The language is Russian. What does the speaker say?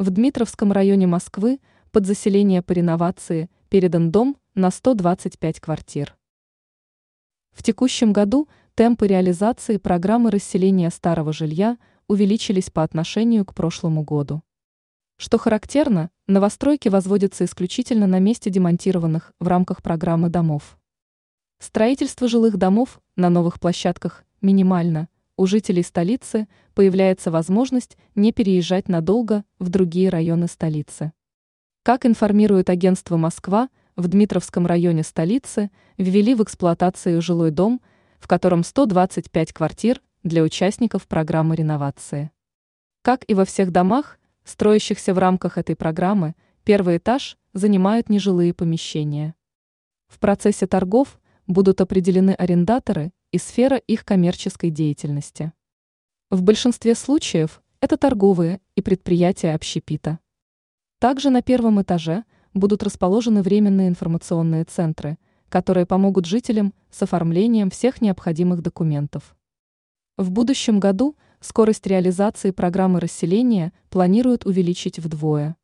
В Дмитровском районе Москвы под заселение по реновации передан дом на 125 квартир. В текущем году темпы реализации программы расселения старого жилья увеличились по отношению к прошлому году. Что характерно, новостройки возводятся исключительно на месте демонтированных в рамках программы домов. Строительство жилых домов на новых площадках минимально. У жителей столицы появляется возможность не переезжать надолго в другие районы столицы. Как информирует агентство «Москва», в Дмитровском районе столицы ввели в эксплуатацию жилой дом, в котором 125 квартир для участников программы реновации. Как и во всех домах, строящихся в рамках этой программы, первый этаж занимают нежилые помещения. В процессе торгов будут определены арендаторы и сфера их коммерческой деятельности. В большинстве случаев это торговые и предприятия общепита. Также на первом этаже будут расположены временные информационные центры, которые помогут жителям с оформлением всех необходимых документов. В будущем году скорость реализации программы расселения планируют увеличить вдвое.